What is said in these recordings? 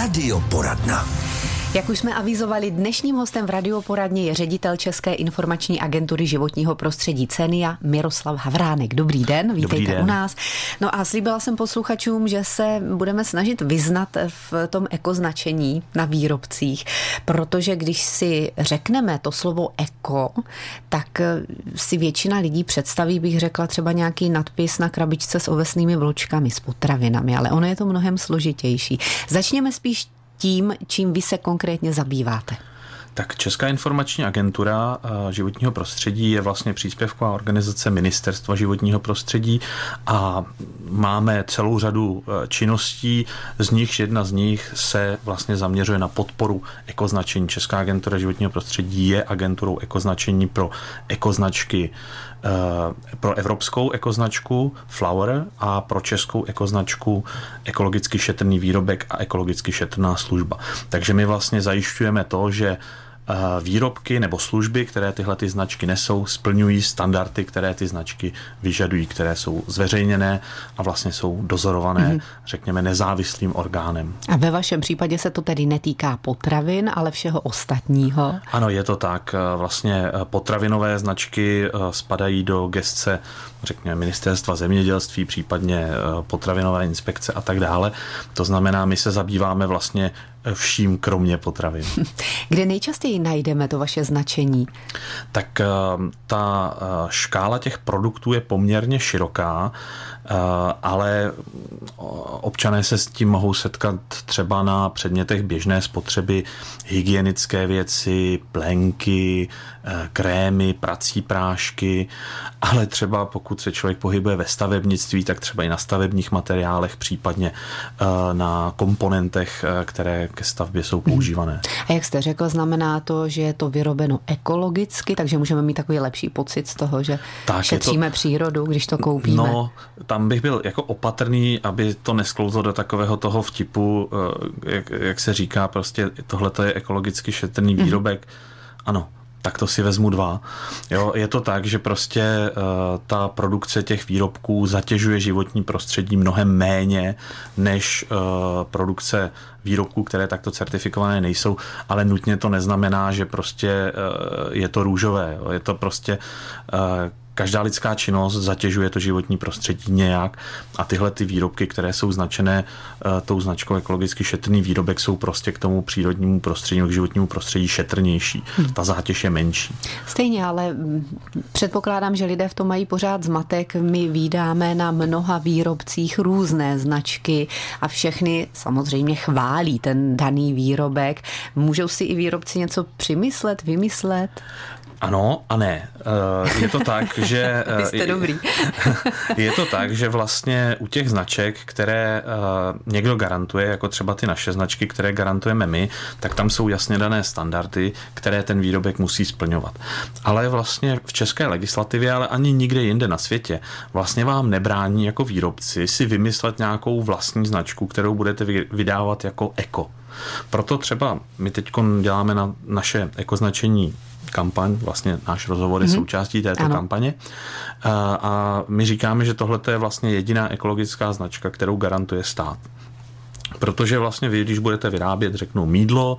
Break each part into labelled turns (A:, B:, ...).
A: Radioporadna.
B: Jak už jsme avizovali, dnešním hostem v radioporadně je ředitel České informační agentury životního prostředí CENIA Miroslav Havránek. Dobrý den, vítejte
C: Dobrý den.
B: u nás. No a slíbila jsem posluchačům, že se budeme snažit vyznat v tom ekoznačení na výrobcích, protože když si řekneme to slovo eko, tak si většina lidí představí, bych řekla, třeba nějaký nadpis na krabičce s ovesnými vločkami, s potravinami, ale ono je to mnohem složitější. Začněme spíš tím, čím vy se konkrétně zabýváte.
C: Tak Česká informační agentura eh, životního prostředí je vlastně příspěvková organizace Ministerstva životního prostředí a máme celou řadu eh, činností, z nichž jedna z nich se vlastně zaměřuje na podporu ekoznačení. Česká agentura životního prostředí je agenturou ekoznačení pro ekoznačky pro evropskou ekoznačku Flower a pro českou ekoznačku ekologicky šetrný výrobek a ekologicky šetrná služba. Takže my vlastně zajišťujeme to, že výrobky nebo služby, které tyhle ty značky nesou, splňují standardy, které ty značky vyžadují, které jsou zveřejněné a vlastně jsou dozorované, mm-hmm. řekněme, nezávislým orgánem.
B: A ve vašem případě se to tedy netýká potravin, ale všeho ostatního?
C: Ano, je to tak. Vlastně potravinové značky eh, spadají do gestce, řekněme, ministerstva zemědělství, případně eh, potravinové inspekce a tak dále. To znamená, my se zabýváme vlastně vším, kromě potravin.
B: Kde nejčastěji najdeme to vaše značení?
C: Tak eh, ta eh, škála těch produktů je poměrně široká, eh, ale občané se s tím mohou setkat třeba na předmětech běžné spotřeby, hygienické věci, plenky, krémy, prací prášky, ale třeba pokud se člověk pohybuje ve stavebnictví, tak třeba i na stavebních materiálech, případně na komponentech, které ke stavbě jsou používané.
B: A jak jste řekl, znamená to, že je to vyrobeno ekologicky, takže můžeme mít takový lepší pocit z toho, že tak šetříme to, přírodu, když to koupíme.
C: No, tam bych byl jako opatrný, aby to nesklouzlo do takového toho vtipu, jak, jak se říká, prostě tohle je ekologicky šetrný mhm. výrobek. Mm. Ano, tak to si vezmu dva. Jo, je to tak, že prostě uh, ta produkce těch výrobků zatěžuje životní prostředí mnohem méně než uh, produkce výrobků, které takto certifikované nejsou, ale nutně to neznamená, že prostě uh, je to růžové. Jo. Je to prostě každá lidská činnost zatěžuje to životní prostředí nějak a tyhle ty výrobky, které jsou značené uh, tou značkou ekologicky šetrný výrobek, jsou prostě k tomu přírodnímu prostředí, k životnímu prostředí šetrnější. Hmm. Ta zátěž je menší.
B: Stejně, ale předpokládám, že lidé v tom mají pořád zmatek. My výdáme na mnoha výrobcích různé značky a všechny samozřejmě chválí ten daný výrobek. Můžou si i výrobci něco přimyslet, vymyslet?
C: Ano a ne. Eh, je to tak, že...
B: Vy jste dobrý.
C: je to tak, že vlastně u těch značek, které eh, někdo garantuje, jako třeba ty naše značky, které garantujeme my, tak tam jsou jasně dané standardy, které ten výrobek musí splňovat. Ale vlastně v české legislativě, ale ani nikde jinde na světě, vlastně vám nebrání jako výrobci si vymyslet nějakou vlastní značku, kterou budete vydávat jako eko. Proto třeba my teď děláme na naše ekoznačení kampaň, vlastně náš rozhovor je mm-hmm. součástí této ano. kampaně. A, a my říkáme, že tohle je vlastně jediná ekologická značka, kterou garantuje stát. Protože vlastně vy, když budete vyrábět, řeknu, mídlo,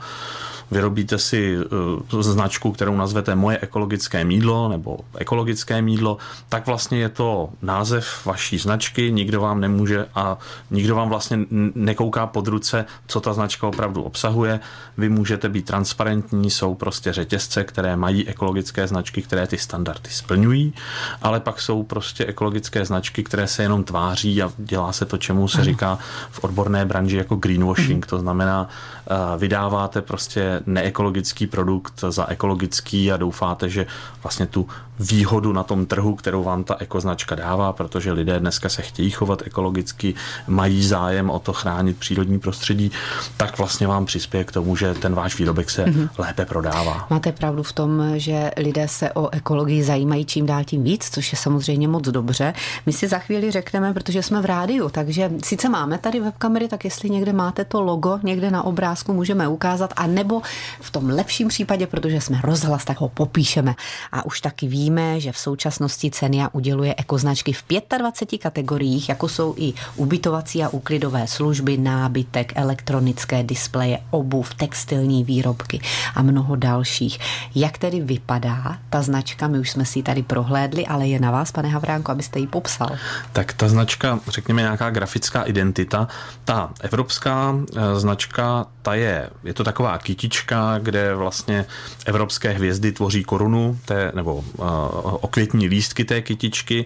C: vyrobíte si uh, značku, kterou nazvete moje ekologické mídlo nebo ekologické mídlo, tak vlastně je to název vaší značky, nikdo vám nemůže a nikdo vám vlastně nekouká pod ruce, co ta značka opravdu obsahuje. Vy můžete být transparentní, jsou prostě řetězce, které mají ekologické značky, které ty standardy splňují, ale pak jsou prostě ekologické značky, které se jenom tváří a dělá se to, čemu se říká v odborné branži jako greenwashing, to znamená, uh, vydáváte prostě neekologický produkt za ekologický a doufáte, že vlastně tu výhodu na tom trhu, kterou vám ta ekoznačka dává, protože lidé dneska se chtějí chovat ekologicky, mají zájem o to chránit přírodní prostředí, tak vlastně vám přispěje k tomu, že ten váš výrobek se mm-hmm. lépe prodává.
B: Máte pravdu v tom, že lidé se o ekologii zajímají čím dál tím víc, což je samozřejmě moc dobře. My si za chvíli řekneme, protože jsme v rádiu, takže sice máme tady webkamery, tak jestli někde máte to logo někde na obrázku, můžeme ukázat, a nebo V tom lepším případě, protože jsme rozhlas, tak ho popíšeme. A už taky víme, že v současnosti Cenia uděluje ekoznačky v 25 kategoriích, jako jsou i ubytovací a úklidové služby, nábytek, elektronické displeje, obuv, textilní výrobky a mnoho dalších. Jak tedy vypadá ta značka? My už jsme si ji tady prohlédli, ale je na vás, pane Havránko, abyste ji popsal.
C: Tak ta značka, řekněme nějaká grafická identita, ta evropská eh, značka, ta je, je to taková kytička, kde vlastně evropské hvězdy tvoří korunu, té, nebo uh, okvětní lístky té kytičky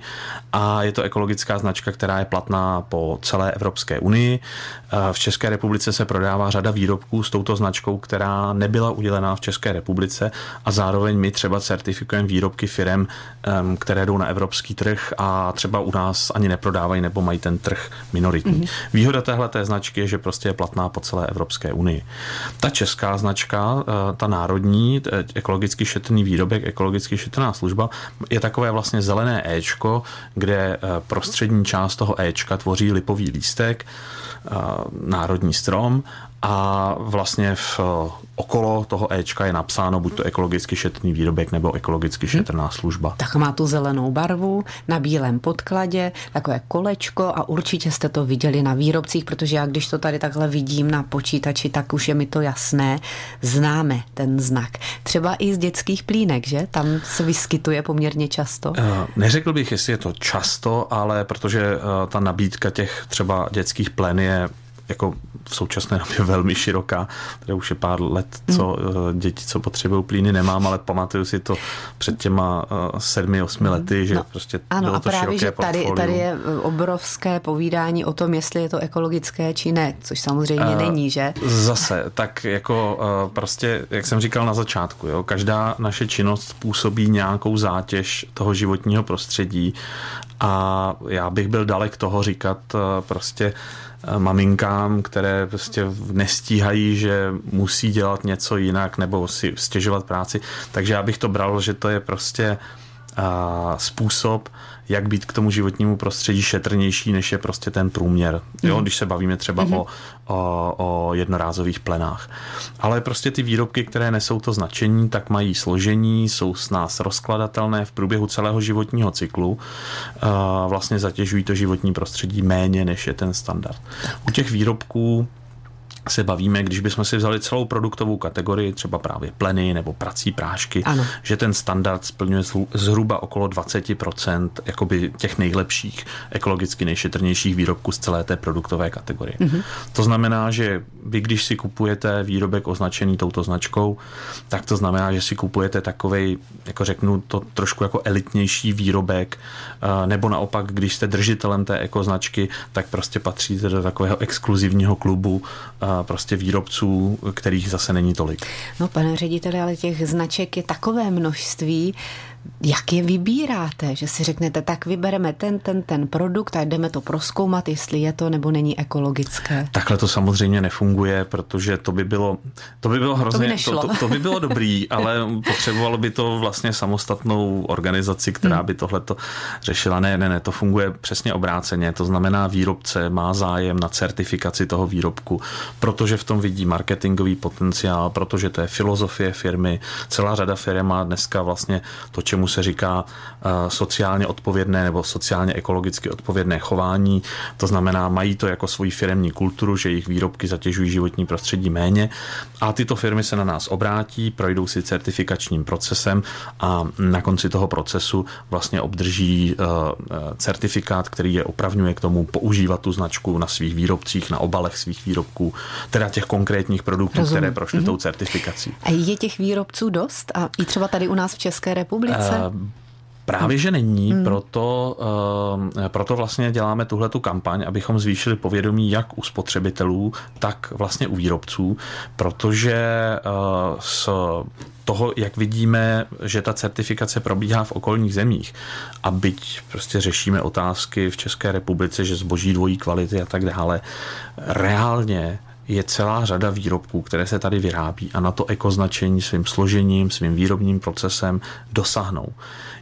C: a je to ekologická značka, která je platná po celé Evropské unii. Uh, v České republice se prodává řada výrobků s touto značkou, která nebyla udělená v České republice a zároveň my třeba certifikujeme výrobky firem, um, které jdou na evropský trh a třeba u nás ani neprodávají nebo mají ten trh minoritní. Mm-hmm. Výhoda téhle té značky je, že prostě je platná po celé Evropské unii. Ta česká značka, eh, ta národní, ekologicky šetrný výrobek, ekologicky šetrná služba, je takové vlastně zelené Ečko, kde eh, prostřední část toho Ečka tvoří lipový lístek, eh, národní strom a vlastně v okolo toho Ečka je napsáno buď to ekologicky šetrný výrobek nebo ekologicky šetrná služba.
B: Tak má tu zelenou barvu na bílém podkladě, takové kolečko a určitě jste to viděli na výrobcích, protože já když to tady takhle vidím na počítači, tak už je mi to jasné. Známe ten znak. Třeba i z dětských plínek, že? Tam se vyskytuje poměrně často. Uh,
C: neřekl bych, jestli je to často, ale protože uh, ta nabídka těch třeba dětských plen je jako v současné době velmi široká. Tady už je pár let, co mm. děti, co potřebují plíny, nemám, ale pamatuju si to před těma eh, sedmi, osmi lety, že no, prostě
B: ano,
C: bylo
B: a
C: to
B: právě,
C: že
B: tady, tady je obrovské povídání o tom, jestli je to ekologické či ne, což samozřejmě uh, není, že?
C: Zase, tak jako uh, prostě, jak jsem říkal na začátku, jo, každá naše činnost působí nějakou zátěž toho životního prostředí a já bych byl dalek toho říkat uh, prostě maminkám, které prostě nestíhají, že musí dělat něco jinak nebo si stěžovat práci. Takže já bych to bral, že to je prostě způsob, jak být k tomu životnímu prostředí šetrnější, než je prostě ten průměr. Jo, mm. když se bavíme třeba mm-hmm. o, o, o jednorázových plenách. Ale prostě ty výrobky, které nesou to značení, tak mají složení, jsou s nás rozkladatelné v průběhu celého životního cyklu. Vlastně zatěžují to životní prostředí méně, než je ten standard. U těch výrobků se bavíme, když bychom si vzali celou produktovou kategorii, třeba právě pleny nebo prací prášky, ano. že ten standard splňuje zhruba okolo 20% jakoby těch nejlepších, ekologicky nejšetrnějších výrobků z celé té produktové kategorie. Mm-hmm. To znamená, že vy, když si kupujete výrobek označený touto značkou, tak to znamená, že si kupujete takový, jako řeknu to trošku jako elitnější výrobek, eh, nebo naopak, když jste držitelem té ekoznačky, tak prostě patříte do takového exkluzivního klubu eh, prostě výrobců, kterých zase není tolik.
B: No, pane řediteli, ale těch značek je takové množství, jak je vybíráte? Že si řeknete, tak vybereme ten, ten, ten produkt a jdeme to proskoumat, jestli je to nebo není ekologické.
C: Takhle to samozřejmě nefunguje, protože to by bylo, to by bylo hrozně, to, by, to, to, to by bylo dobrý, ale potřebovalo by to vlastně samostatnou organizaci, která hmm. by tohle to řešila. Ne, ne, ne, to funguje přesně obráceně. To znamená, výrobce má zájem na certifikaci toho výrobku, protože v tom vidí marketingový potenciál, protože to je filozofie firmy. Celá řada firm má dneska vlastně to, čemu se říká eh, sociálně odpovědné nebo sociálně ekologicky odpovědné chování. To znamená, mají to jako svoji firemní kulturu, že jejich výrobky zatěžují životní prostředí méně a tyto firmy se na nás obrátí, projdou si certifikačním procesem a na konci toho procesu vlastně obdrží eh, eh, certifikát, který je opravňuje k tomu používat tu značku na svých výrobcích, na obalech svých výrobků, teda těch konkrétních produktů, Rozumím. které prošly mm-hmm. tou certifikací.
B: A je těch výrobců dost? A i třeba tady u nás v České republice? Uh,
C: Právě, že není, hmm. proto, uh, proto vlastně děláme tuhle tu kampaň, abychom zvýšili povědomí jak u spotřebitelů, tak vlastně u výrobců, protože uh, s toho, jak vidíme, že ta certifikace probíhá v okolních zemích a byť prostě řešíme otázky v České republice, že zboží dvojí kvality a tak dále, reálně je celá řada výrobků, které se tady vyrábí a na to ekoznačení svým složením, svým výrobním procesem dosáhnou.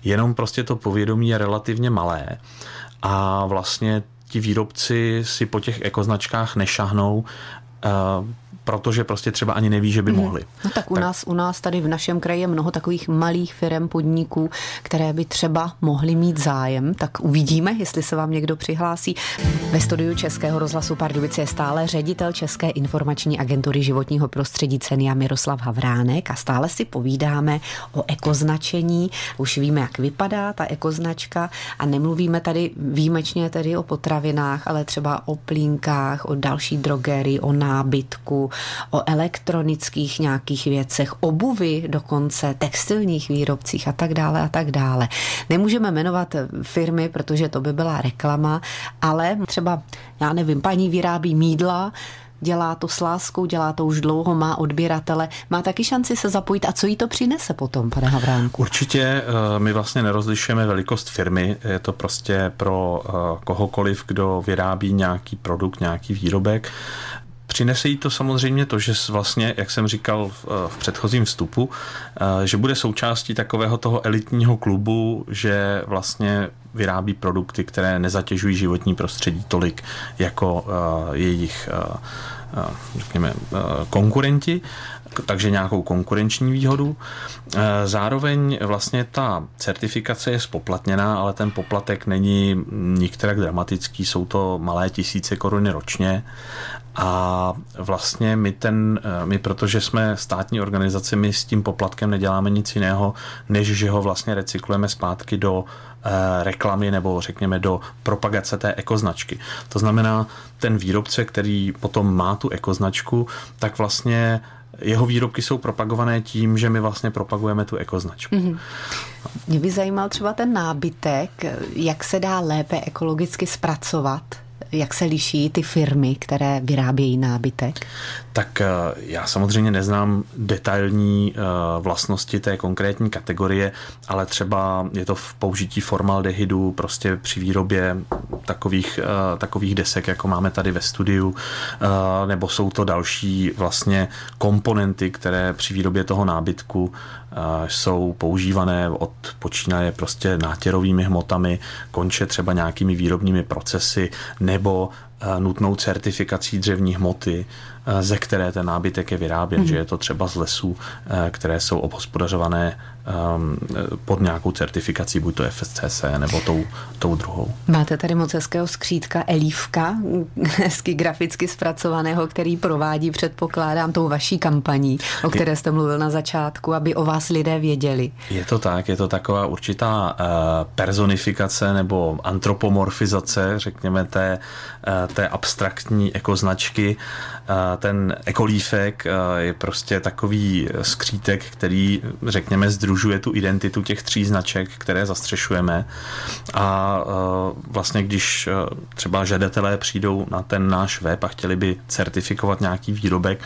C: Jenom prostě to povědomí je relativně malé a vlastně ti výrobci si po těch ekoznačkách nešahnou protože prostě třeba ani neví, že by mohli.
B: No tak u, tak. Nás, u nás tady v našem kraji je mnoho takových malých firm, podniků, které by třeba mohly mít zájem, tak uvidíme, jestli se vám někdo přihlásí. Ve studiu Českého rozhlasu Pardubice je stále ředitel České informační agentury životního prostředí Cenia Miroslav Havránek a stále si povídáme o ekoznačení. Už víme, jak vypadá ta ekoznačka a nemluvíme tady výjimečně tedy o potravinách, ale třeba o plínkách, o další drogerii, o nábytku, o elektronických nějakých věcech, obuvy dokonce, textilních výrobcích a tak dále a tak dále. Nemůžeme jmenovat firmy, protože to by byla reklama, ale třeba, já nevím, paní vyrábí mídla, dělá to s láskou, dělá to už dlouho, má odběratele, má taky šanci se zapojit. A co jí to přinese potom, pane Havránku?
C: Určitě eh, my vlastně nerozlišujeme velikost firmy, je to prostě pro eh, kohokoliv, kdo vyrábí nějaký produkt, nějaký výrobek. Přinese jí to samozřejmě to, že vlastně, jak jsem říkal v, v předchozím vstupu, eh, že bude součástí takového toho elitního klubu, že vlastně vyrábí produkty, které nezatěžují životní prostředí tolik jako eh, jejich eh, řekněme, konkurenti, takže nějakou konkurenční výhodu. Zároveň vlastně ta certifikace je spoplatněná, ale ten poplatek není nikterak dramatický, jsou to malé tisíce koruny ročně a vlastně my ten, eh, my protože jsme státní organizace, my s tím poplatkem neděláme nic jiného, než že ho vlastně recyklujeme zpátky do eh, reklamy nebo řekněme do propagace té ekoznačky. To znamená, ten výrobce, který potom má tu ekoznačku, tak vlastně jeho výrobky jsou propagované tím, že my vlastně propagujeme tu ekoznačku. Mm-hmm.
B: Mě by zajímal třeba ten nábytek, jak se dá lépe ekologicky zpracovat jak se liší ty firmy, které vyrábějí nábytek?
C: Tak eh, já samozřejmě neznám detailní eh, vlastnosti té konkrétní kategorie, ale třeba je to v použití formaldehydu prostě při výrobě takových, eh, takových desek, jako máme tady ve studiu, nebo jsou to další vlastně komponenty, které při výrobě toho nábytku jsou používané od počínaje prostě nátěrovými hmotami, konče třeba nějakými výrobními procesy nebo nutnou certifikací dřevní hmoty, ze které ten nábytek je vyráběn, mm-hmm. že je to třeba z lesů, které jsou obhospodařované um, pod nějakou certifikací, buď to FSCC nebo tou, tou druhou.
B: Máte tady moc hezkého skřítka Elívka, hezky graficky zpracovaného, který provádí, předpokládám, tou vaší kampaní, o které jste mluvil na začátku, aby o vás lidé věděli.
C: Je to tak, je to taková určitá uh, personifikace nebo antropomorfizace, řekněme, té, té abstraktní ekoznačky. Ten ekolífek uh, je prostě takový skřítek, který, řekněme, združuje tu identitu těch tří značek, které zastřešujeme. A e, vlastně, když e, třeba žadatelé přijdou na ten náš web a chtěli by certifikovat nějaký výrobek,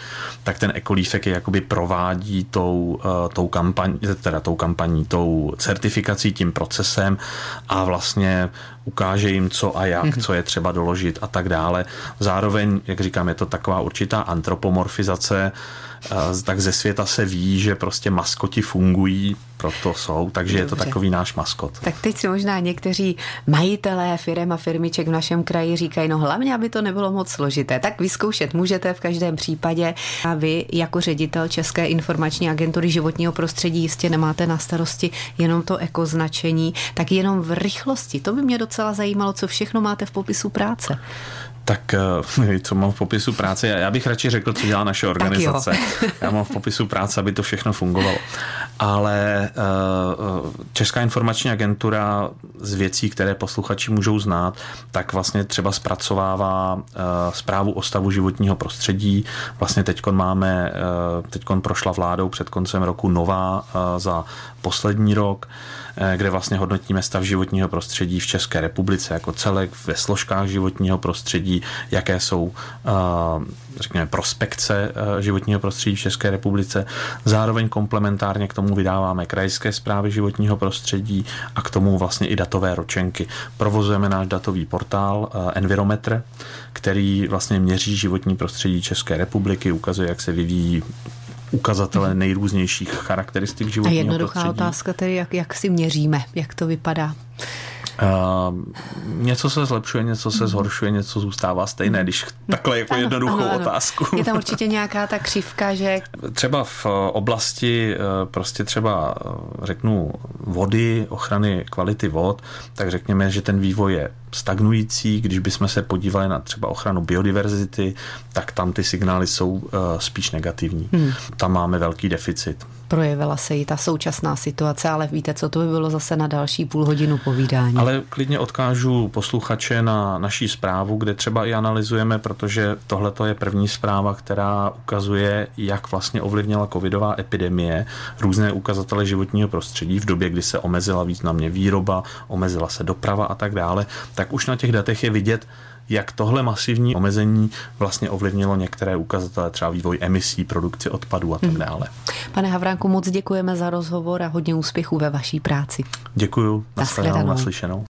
C: tak ten ekolífek je jakoby provádí tou, tou kampaní, teda tou kampaní, tou certifikací, tím procesem a vlastně ukáže jim co a jak, mm-hmm. co je třeba doložit a tak dále. Zároveň, jak říkám, je to taková určitá antropomorfizace, tak ze světa se ví, že prostě maskoti fungují, proto jsou, takže Dobře. je to takový náš maskot.
B: Tak teď si možná někteří majitelé firem a firmiček v našem kraji říkají, no hlavně, aby to nebylo moc složité. Tak vyzkoušet můžete v každém případě a vy jako ředitel České informační agentury životního prostředí jistě nemáte na starosti jenom to ekoznačení, tak jenom v rychlosti. To by mě docela zajímalo, co všechno máte v popisu práce.
C: Tak eh, co mám v popisu práce? Já bych radši řekl, co dělá naše organizace. Já mám v popisu práce, aby to všechno fungovalo. Ale eh, Česká informační agentura z věcí, které posluchači můžou znát, tak vlastně třeba zpracovává eh, zprávu o stavu životního prostředí. Vlastně teď máme, teď prošla vládou před koncem roku nová za poslední rok. Eh, kde vlastně hodnotíme stav životního prostředí v České republice jako celek ve složkách životního prostředí, jaké jsou eh, řekněme, prospekce eh, životního prostředí v České republice. Zároveň komplementárně k tomu vydáváme krajské zprávy životního prostředí a k tomu vlastně i datové ročenky. Provozujeme náš datový portál Envirometr, který vlastně měří životní prostředí České republiky, ukazuje, jak se vyvíjí ukazatele nejrůznějších charakteristik životního
B: A jednoduchá
C: prostředí.
B: otázka tedy, jak, jak si měříme, jak to vypadá?
C: Uh, něco se zlepšuje, něco se zhoršuje, něco zůstává stejné, když takhle jako ano, jednoduchou ano, ano. otázku.
B: Je tam určitě nějaká ta křivka, že...
C: Třeba v oblasti prostě třeba řeknu vody, ochrany kvality vod, tak řekněme, že ten vývoj je stagnující. Když bychom se podívali na třeba ochranu biodiverzity, tak tam ty signály jsou spíš negativní. Hmm. Tam máme velký deficit
B: projevila se i ta současná situace, ale víte, co to by bylo zase na další půl hodinu povídání.
C: Ale klidně odkážu posluchače na naší zprávu, kde třeba i analyzujeme, protože tohle je první zpráva, která ukazuje, jak vlastně ovlivnila covidová epidemie různé ukazatele životního prostředí v době, kdy se omezila významně výroba, omezila se doprava a tak dále, tak už na těch datech je vidět, jak tohle masivní omezení vlastně ovlivnilo některé ukazatele, třeba vývoj emisí, produkci odpadů a tak hmm. dále.
B: Pane Havránku, moc děkujeme za rozhovor a hodně úspěchů ve vaší práci.
C: Děkuju, nashledanou, naslyšenou.